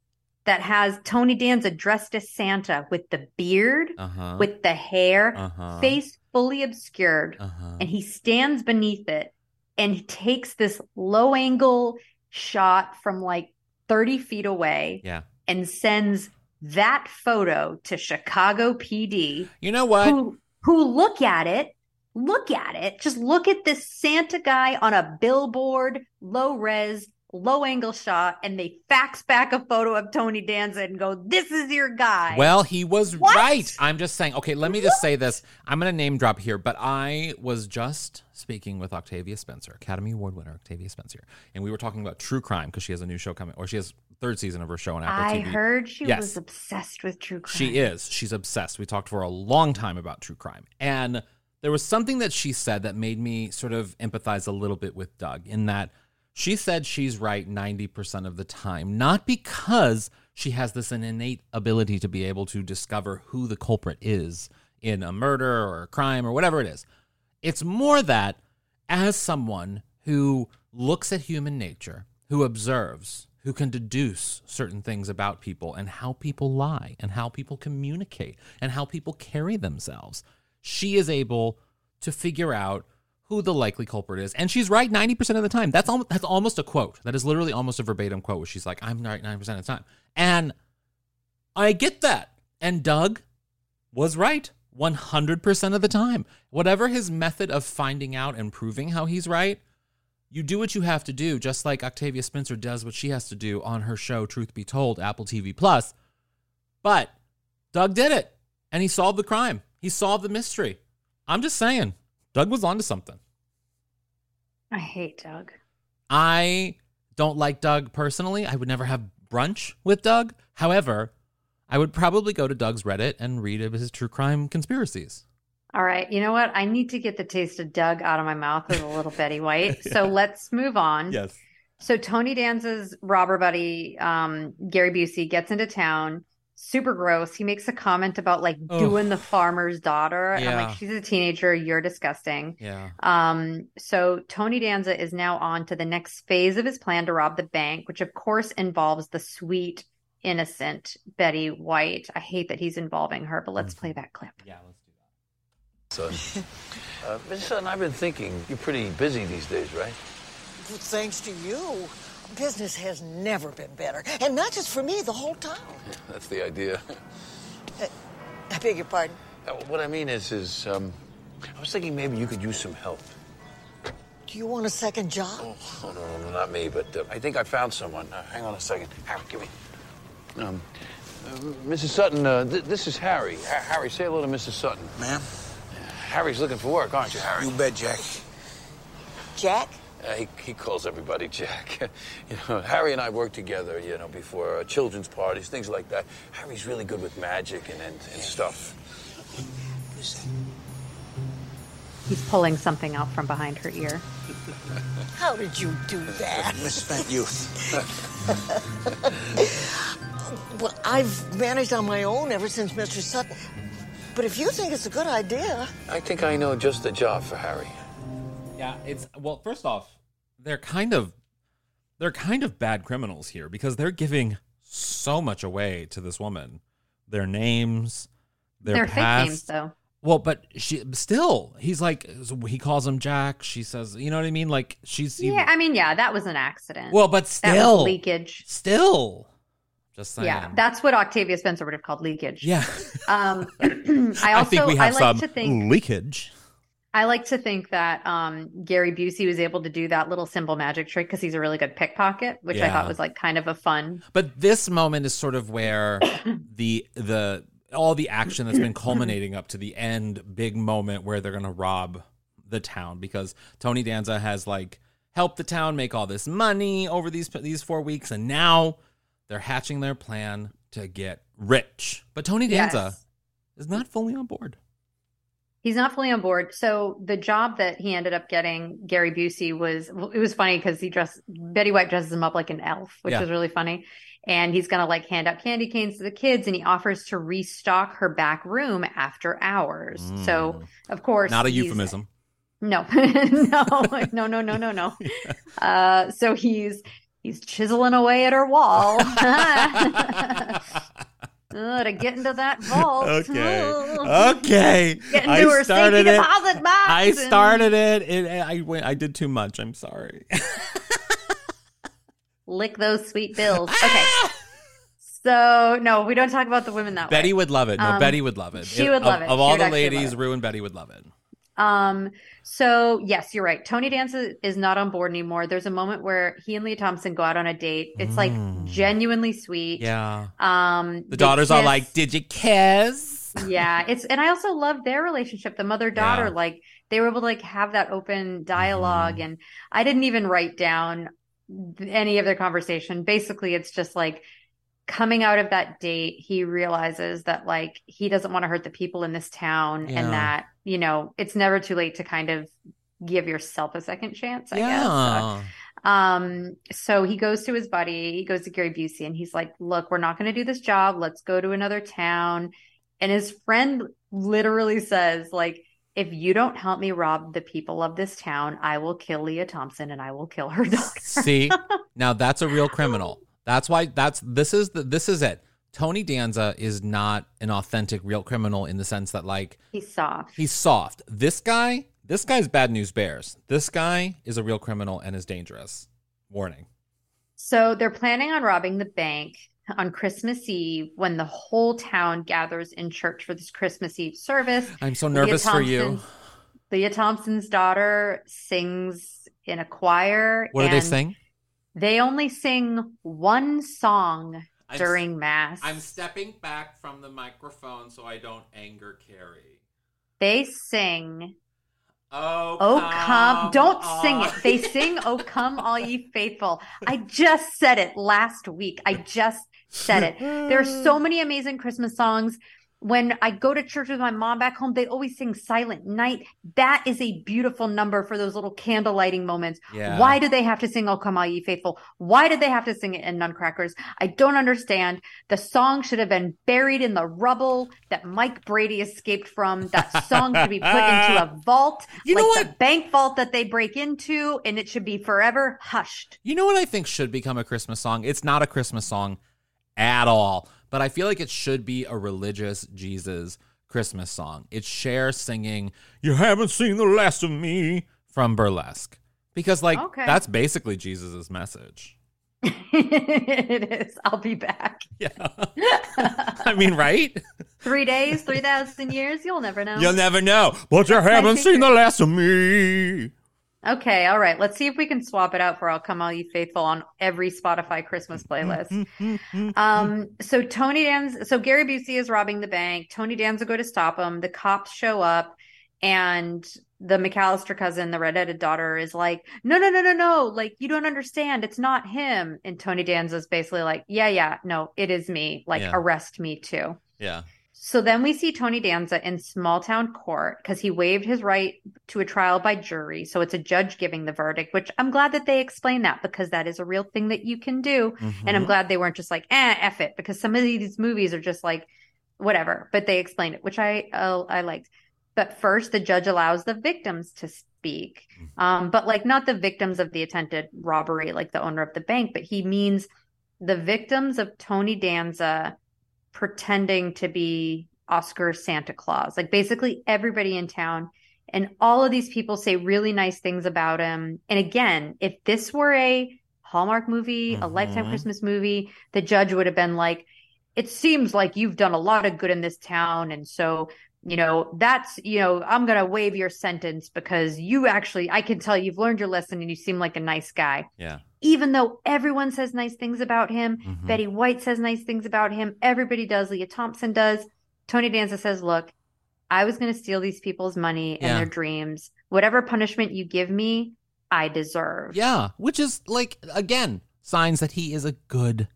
that has Tony Danza dressed as Santa with the beard, Uh-huh. with the hair, Uh-huh. face fully obscured Uh-huh. and he stands beneath it and he takes this low angle shot from like 30 feet away Yeah. and sends that photo to Chicago PD You know what? who who look at it look at it just look at this Santa guy on a billboard low res low angle shot and they fax back a photo of Tony Danza and go this is your guy Well, he was What? right. I'm just saying. Okay, let me just say this. I'm going to name drop here, but I was just speaking with Octavia Spencer, Academy Award winner Octavia Spencer, and we were talking about true crime because she has a new show coming, or she has third season of her show on Apple I TV. heard she Yes. was obsessed with true crime She is. She's obsessed. We talked for a long time about true crime. And there was something that she said that made me sort of empathize a little bit with Doug in that she said she's right 90% of the time, not because she has this innate ability to be able to discover who the culprit is in a murder or a crime or whatever it is. It's more that as someone who looks at human nature, who observes, who can deduce certain things about people and how people lie and how people communicate and how people carry themselves, she is able to figure out who the likely culprit is. And she's right 90% of the time. That's, al- that's almost a quote. That is literally almost a verbatim quote where she's like, I'm right 90% of the time. And I get that. And Doug was right 100% of the time. Whatever his method of finding out and proving how he's right, you do what you have to do, just like Octavia Spencer does what she has to do on her show, Truth Be Told, Apple TV Plus. But Doug did it, and he solved the crime. He solved the mystery. I'm just saying, Doug was onto something. I hate Doug I don't like Doug personally. I would never have brunch with Doug. However, I would probably go to Doug's Reddit and read of his true crime conspiracies. All right. You know what? I need to get the taste of Doug out of my mouth as a little Betty White. So let's move on. Yes. So Tony Danza's robber buddy, um, Gary Busey, gets into town. Super gross. He makes a comment about like Ugh. doing the farmer's daughter. And I'm like, she's a teenager. You're disgusting. Yeah. Um, so Tony Danza is now on to the next phase of his plan to rob the bank, which of course involves the sweet, innocent Betty White. I hate that he's involving her, but let's play that clip. Yeah, let's do that. Son. Uh, Mr. Sutton, I've been thinking you're pretty busy these days, right? Well, thanks to you, business has never been better. And not just for me, the whole town. That's the idea. I beg your pardon. Uh, what I mean is, is um, I was thinking maybe you could use some help. Do you want a second job? Oh, no, no, no, not me, but uh, I think I found someone. Uh, hang on a second. Harry, give me. Um, uh, Mrs. Sutton, uh, th- this is Harry. Ha- Harry, say hello to Mrs. Sutton. Ma'am? Harry's looking for work, aren't you, Harry? You bet, Jack. Jack? Uh, he, he calls everybody Jack. you know, Harry and I worked together, you know, before uh, children's parties, things like that. Harry's really good with magic and, and, and stuff. He's pulling something out from behind her ear. How did you do that? Misspent youth. Well, I've managed on my own ever since Mr. Sutton. But if you think it's a good idea, I think I know just the job for Harry. Yeah, it's well. First off, they're kind of they're kind of bad criminals here because they're giving so much away to this woman. Their names, their They're past. names, though. Well, but she still. He's like he calls him Jack. She says, you know what I mean? Like she's Yeah, I mean, yeah, that was an accident. Well, but That was still leakage. Still, just saying. Yeah, that's what Octavia Spencer would have called leakage. Yeah. Um, I also think we have I like some to think leakage. I like to think that um, Gary Busey was able to do that little symbol magic trick because he's a really good pickpocket, which I thought was like kind of a fun. But this moment is sort of where the the all the action that's been culminating up to the end big moment where they're going to rob the town because Tony Danza has like helped the town make all this money over these these 4 weeks and now they're hatching their plan to get rich. But Tony Danza Yes. is not fully on board. He's not fully on board. So the job that he ended up getting, Gary Busey, was it was funny because he dressed Betty White dresses him up like an elf, which Yeah. was really funny. And he's gonna like hand out candy canes to the kids, and he offers to restock her back room after hours. So of course, Mm. Not a euphemism. No, no, no, no, no, no, no. Uh, so he's he's chiseling away at her wall Uh, to get into that vault. Okay. Okay. Get into I her started safety it. deposit box. I and- started it. it I went I did too much. I'm sorry. Lick those sweet bills. Okay. So no, we don't talk about the women that way. Betty way. would love it. No, Um, Betty would love it. She would of- love it. Of She all the ladies. Rue and Betty would love it. Um, so yes, you're right. Tony Danza is not on board anymore. There's a moment where he and Lea Thompson go out on a date. It's like genuinely sweet. Mm. Yeah. Um, The daughters are like, "Did you kiss?" yeah, it's and I also love their relationship, the mother daughter. Yeah. Like they were able to like have that open dialog Mm-hmm. and I didn't even write down any of their conversation. Basically, it's just like coming out of that date, he realizes that like he doesn't want to hurt the people in this town Yeah. and that, you know, it's never too late to kind of give yourself a second chance, I guess. yeah. Um, so he goes to his buddy, he goes to Gary Busey, and he's like, Look, we're not going to do this job. Let's go to another town. And his friend literally says, like, if you don't help me rob the people of this town, I will kill Lea Thompson and I will kill her daughter. See, now that's a real criminal. That's why that's this is the this is it. Tony Danza is not an authentic real criminal in the sense that like He's soft. he's soft. This guy, this guy's bad news bears. This guy is a real criminal and is dangerous. Warning. So they're planning on robbing the bank on Christmas Eve when the whole town gathers in church for this Christmas Eve service. I'm so nervous for you. Lea Thompson's daughter sings in a choir. What do they sing? They only sing one song I'm- during Mass. I'm stepping back from the microphone so I don't anger Carrie. They sing, Oh, Oh come, don't on. sing it. They sing, Oh come, all ye faithful. I just said it last week. I just said it. There are so many amazing Christmas songs. When I go to church with my mom back home, they always sing Silent Night. That is a beautiful number for those little candle lighting moments. Yeah. Why do they have to sing Oh Come All Ye Faithful? Why did they have to sing it in Nutcrackers? I don't understand. The song should have been buried in the rubble that Mike Brady escaped from. That song should be put into a vault, You like know the bank vault that they break into, and it should be forever hushed. You know what I think should become a Christmas song? It's not a Christmas song at all, but I feel like it should be a religious Jesus Christmas song. It's Cher singing, You haven't seen the last of me from Burlesque. Because, like, Okay. that's basically Jesus' message. it is. I'll be back. Yeah. I mean, right? Three days, 3,000 years, you'll never know. You'll never know, but you That's haven't seen the last of me. Okay, all right. Let's see if we can swap it out for "I'll Come All You Faithful" on every Spotify Christmas playlist. um, so Tony Danza, so Gary Busey is robbing the bank. Tony Danza go to stop him. The cops show up, and the McAllister cousin, the redheaded daughter, is like, no, no, no, no, no. Like, you don't understand. It's not him. And Tony Danza's basically like, yeah, yeah, no, it is me. Like, Yeah. arrest me too. Yeah. So then we see Tony Danza in small town court because he waived his right to a trial by jury. So it's a judge giving the verdict, which I'm glad that they explained that because that is a real thing that you can do. And I'm Mhm. glad they weren't just like, eh, F it, because some of these movies are just like, whatever, but they explained it, which I, uh, I liked. But first, the judge allows the victims to speak. Um, but like not the victims of the attempted robbery, like the owner of the bank, but he means the victims of Tony Danza pretending to be Oscar Santa Claus. Like basically everybody in town. And all of these people say really nice things about him. And again, if this were a Hallmark movie, a mm-hmm. Lifetime. Christmas movie, the judge would have been like, it seems like you've done a lot of good in this town. And so, you know, that's, you know, I'm going to waive your sentence because you actually, I can tell you've learned your lesson and you seem like a nice guy Yeah. Even though everyone says nice things about him, Mhm. Betty White says nice things about him, everybody does, Lea Thompson does. Tony Danza says, Look, I was going to steal these people's money and Yeah. their dreams. Whatever punishment you give me, I deserve. Yeah. Which is like, again, signs that he is a good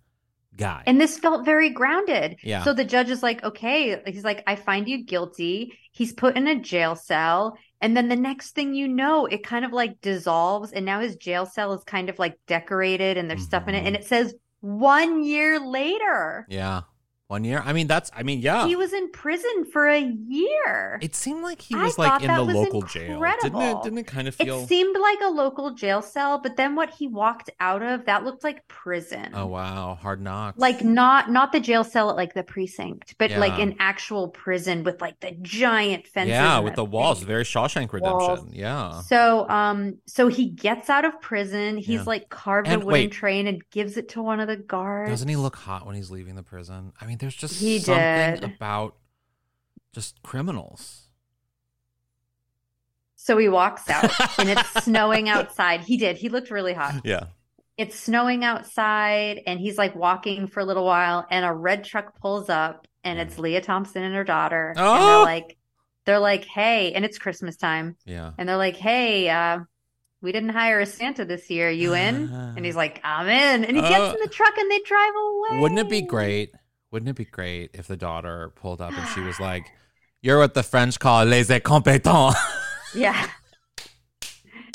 guy. And this felt very grounded. Yeah. So the judge is like, okay, he's like, I find you guilty. He's put in a jail cell. And then the next thing you know, it kind of like dissolves. And now his jail cell is kind of like decorated and there's stuff in it. And mm-hmm. it says one year later. yeah. One year. I mean, that's, I mean, yeah. He was in prison for a year. it seemed like he I was like in the local jail. Didn't it, didn't it kind of feel. It seemed like a local jail cell, but then what he walked out of, that looked like prison. oh, wow. Hard knocks. like not not the jail cell at like the precinct, but like an actual prison with like the giant fences. yeah, with the walls. thing. Very Shawshank Redemption. Walls. Yeah. So um so he gets out of prison. He's Yeah. like carved And a wooden wait. train and gives it to one of the guards. Doesn't he look hot when he's leaving the prison? I mean, there's just He something did. about just criminals. So he walks out and it's snowing outside. He did. He looked really hot. Yeah. It's snowing outside and he's like walking for a little while and a red truck pulls up and it's Lea Thompson and her daughter. And Oh! they're like they're like, "Hey," and it's Christmas time. Yeah. And they're like, "Hey, uh we didn't hire a Santa this year. You in?" and he's like, "I'm in." And he gets Uh, in the truck and they drive away. Wouldn't it be great? Wouldn't it be great if the daughter pulled up and she was like, "You're what the French call les incompetents." Yeah.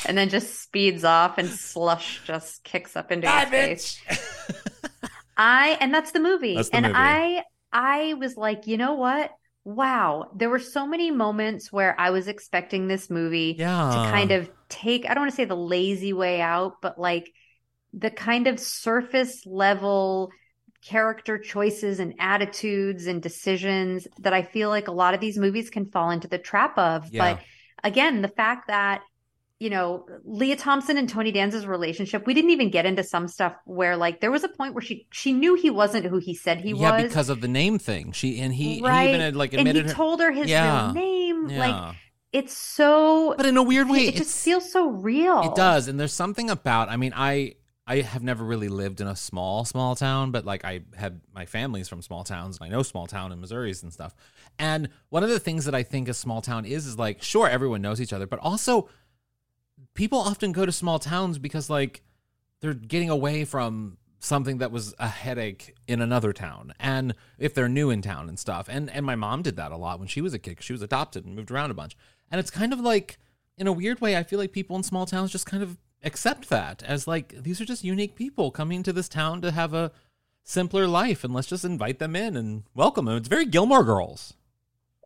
And then just speeds off and slush just kicks up into his face. I and that's the movie. That's the and movie. I I was like, you know what? Wow, there were so many moments where I was expecting this movie Yeah. to kind of take I don't want to say the lazy way out, but like the kind of surface level character choices and attitudes and decisions that I feel like a lot of these movies can fall into the trap of. Yeah. But again, the fact that you know, Lea Thompson and Tony Danza's relationship, we didn't even get into some stuff where like there was a point where she she knew he wasn't who he said he yeah, was. Yeah, because of the name thing. She and he, he even had like and admitted he her- told her his Yeah. real name. Yeah. Like it's so But in a weird way, it just feels so real. It does, and there's something about. I mean, I I have never really lived in a small small town, but like I had my family's from small towns, and I know small town in Missouri's and stuff. And one of the things that I think a small town is is like, sure, everyone knows each other, but also people often go to small towns because like they're getting away from something that was a headache in another town and if they're new in town and stuff and and my mom did that a lot when she was a kid. she was adopted and moved around a bunch and it's kind of like in a weird way i feel like people in small towns just kind of accept that as like these are just unique people coming to this town to have a simpler life and let's just invite them in and welcome them it's very gilmore girls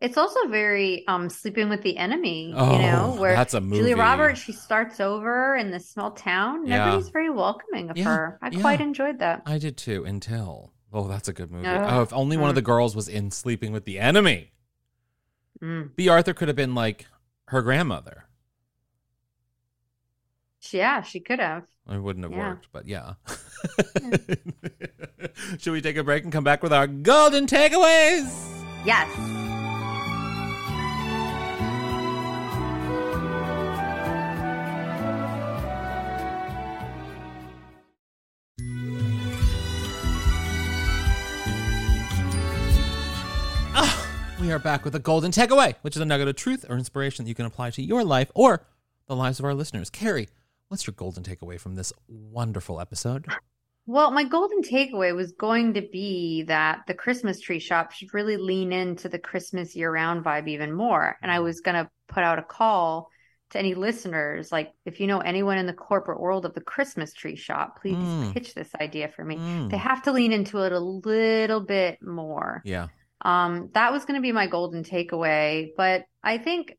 It's also very um sleeping with the enemy, Oh, you know, where that's a movie. Julia Roberts, she starts over in this small town Yeah. everybody's very welcoming of Yeah, her. I yeah. quite enjoyed that. i did too until oh that's a good movie Ugh. oh if only one of Mm. the girls was in sleeping with the enemy Mm. bea arthur could have been like her grandmother Yeah, she could have. It wouldn't have Yeah. worked, but yeah. Should we take a break and come back with our golden takeaways? Yes. Ah, we are back with a golden takeaway, which is a nugget of truth or inspiration that you can apply to your life or the lives of our listeners. Carrie, what's your golden takeaway from this wonderful episode? Well, my golden takeaway was going to be that the Christmas tree shop should really lean into the Christmas year round vibe even more. And I was going to put out a call to any listeners like, if you know anyone in the corporate world of the Christmas tree shop, please Mm. pitch this idea for me. Mm. They have to lean into it a little bit more. Yeah. Um, that was going to be my golden takeaway, but I think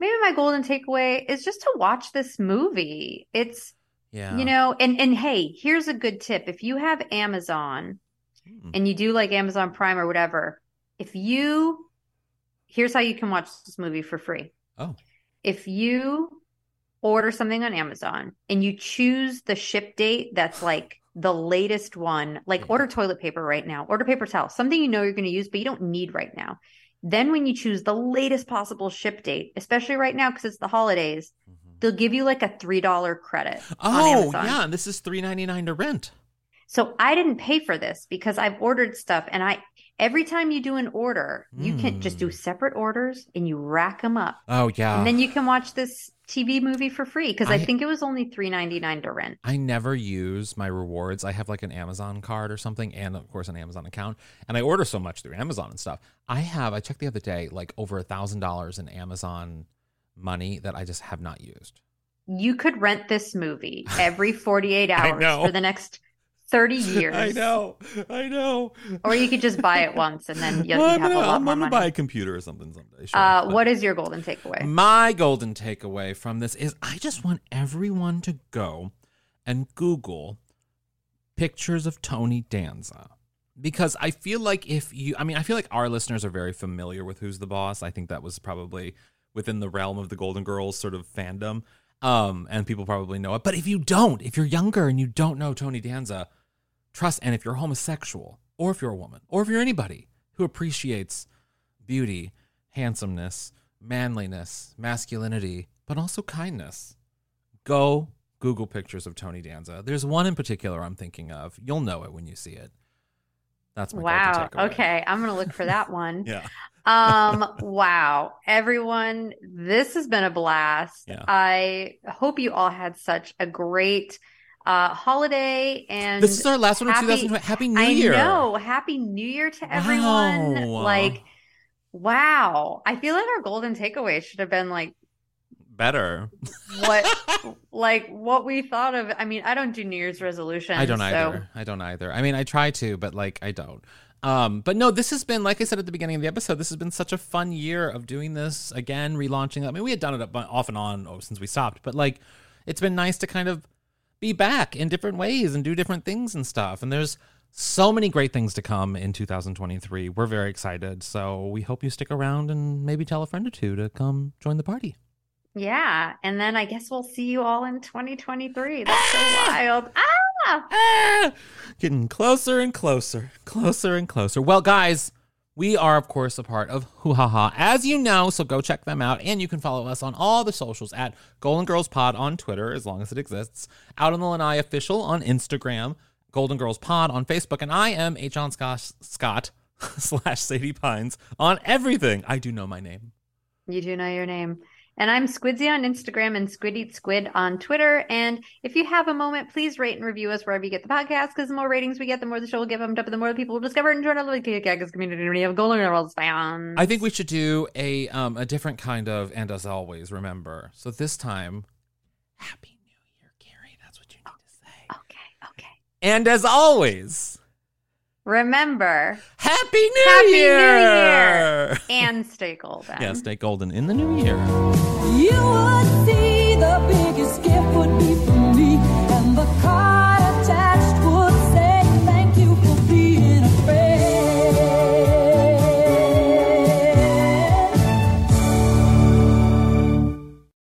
maybe my golden takeaway is just to watch this movie. It's Yeah. you know, and and hey, here's a good tip. If you have Amazon Hmm. and you do like Amazon Prime or whatever, if you here's how you can watch this movie for free. Oh. If you order something on Amazon and you choose the ship date that's like the latest one, like order toilet paper right now, order paper towel, something you know you're going to use but you don't need right now. Then when you choose the latest possible ship date, especially right now because it's the holidays, they'll give you like a $3 credit Mm-hmm. Oh, yeah. This is three ninety nine to rent. So I didn't pay for this because I've ordered stuff and I every time you do an order, you can just do hmm. separate orders and you rack them up. Oh, yeah. And then you can watch this TV movie for free because I, I- think it was only three ninety nine to rent. I never use my rewards. I have like an Amazon card or something, and of course an Amazon account. And I order so much through Amazon and stuff. I have. I checked the other day, like over a thousand dollars in Amazon money that I just have not used. You could rent this movie every forty eight hours for the next thirty years. I know. I know. Or you could just buy it once and then you'll, Well, you'd I'm have a gonna, lot I'm more gonna money. buy a computer or something someday. Sure. uh, what is your golden takeaway? My golden takeaway from this is I just want everyone to go and Google pictures of Tony Danza. Because I feel like if you, I mean, I feel like our listeners are very familiar with Who's the Boss. I think that was probably within the realm of the Golden Girls sort of fandom. Um, and people probably know it. But if you don't, if you're younger and you don't know Tony Danza, trust, and if you're homosexual, or if you're a woman, or if you're anybody who appreciates beauty, handsomeness, manliness, masculinity, but also kindness, go Google pictures of Tony Danza. There's one in particular I'm thinking of. You'll know it when you see it. That's my Wow. Okay, I'm gonna look for that one. Yeah. um wow everyone this has been a blast Yeah. i hope you all had such a great uh holiday and This is our last one of happy- 2020. Happy New I Year. know happy new year to everyone Wow. like wow i feel like our golden takeaway should have been like Better. what like what we thought of i mean i don't do new year's resolutions I don't so either. I don't either. I mean, I try to, but like I don't. Um, but no, this has been like I said at the beginning of the episode. This has been such a fun year of doing this again, relaunching. I mean, we had done it up- off and on oh, since we stopped, but like it's been nice to kind of be back in different ways and do different things and stuff. And there's so many great things to come in 2023. We're very excited. So we hope you stick around and maybe tell a friend or two to come join the party. yeah and then i guess we'll see you all in 2023 that's so wild ah Ah! Getting closer and closer, closer and closer. Well, guys, we are, of course, a part of Hoo Ha Ha, as you know, so go check them out. And you can follow us on all the socials at Golden Girls Pod on Twitter, as long as it exists, Out on the Lanai Official on Instagram, Golden Girls Pod on Facebook, and I am H. Alan Scott, Scott slash Sadie Pines on everything. I do know my name. You do know your name. And I'm Squidsy on Instagram and Squid Eat Squid on Twitter. And if you have a moment, please rate and review us wherever you get the podcast, because the more ratings we get, the more the show will get bumped up, and the more the people will discover and join our little Gagas community of Golden Girls fans. I think we should do a um a different kind of and as always, remember. So this time, Happy New Year, Carrie. That's what you need to say. Okay, okay. And as always, Remember, Happy New Happy New Year! Year! and stay golden. Yeah, stay golden in the new year. You would see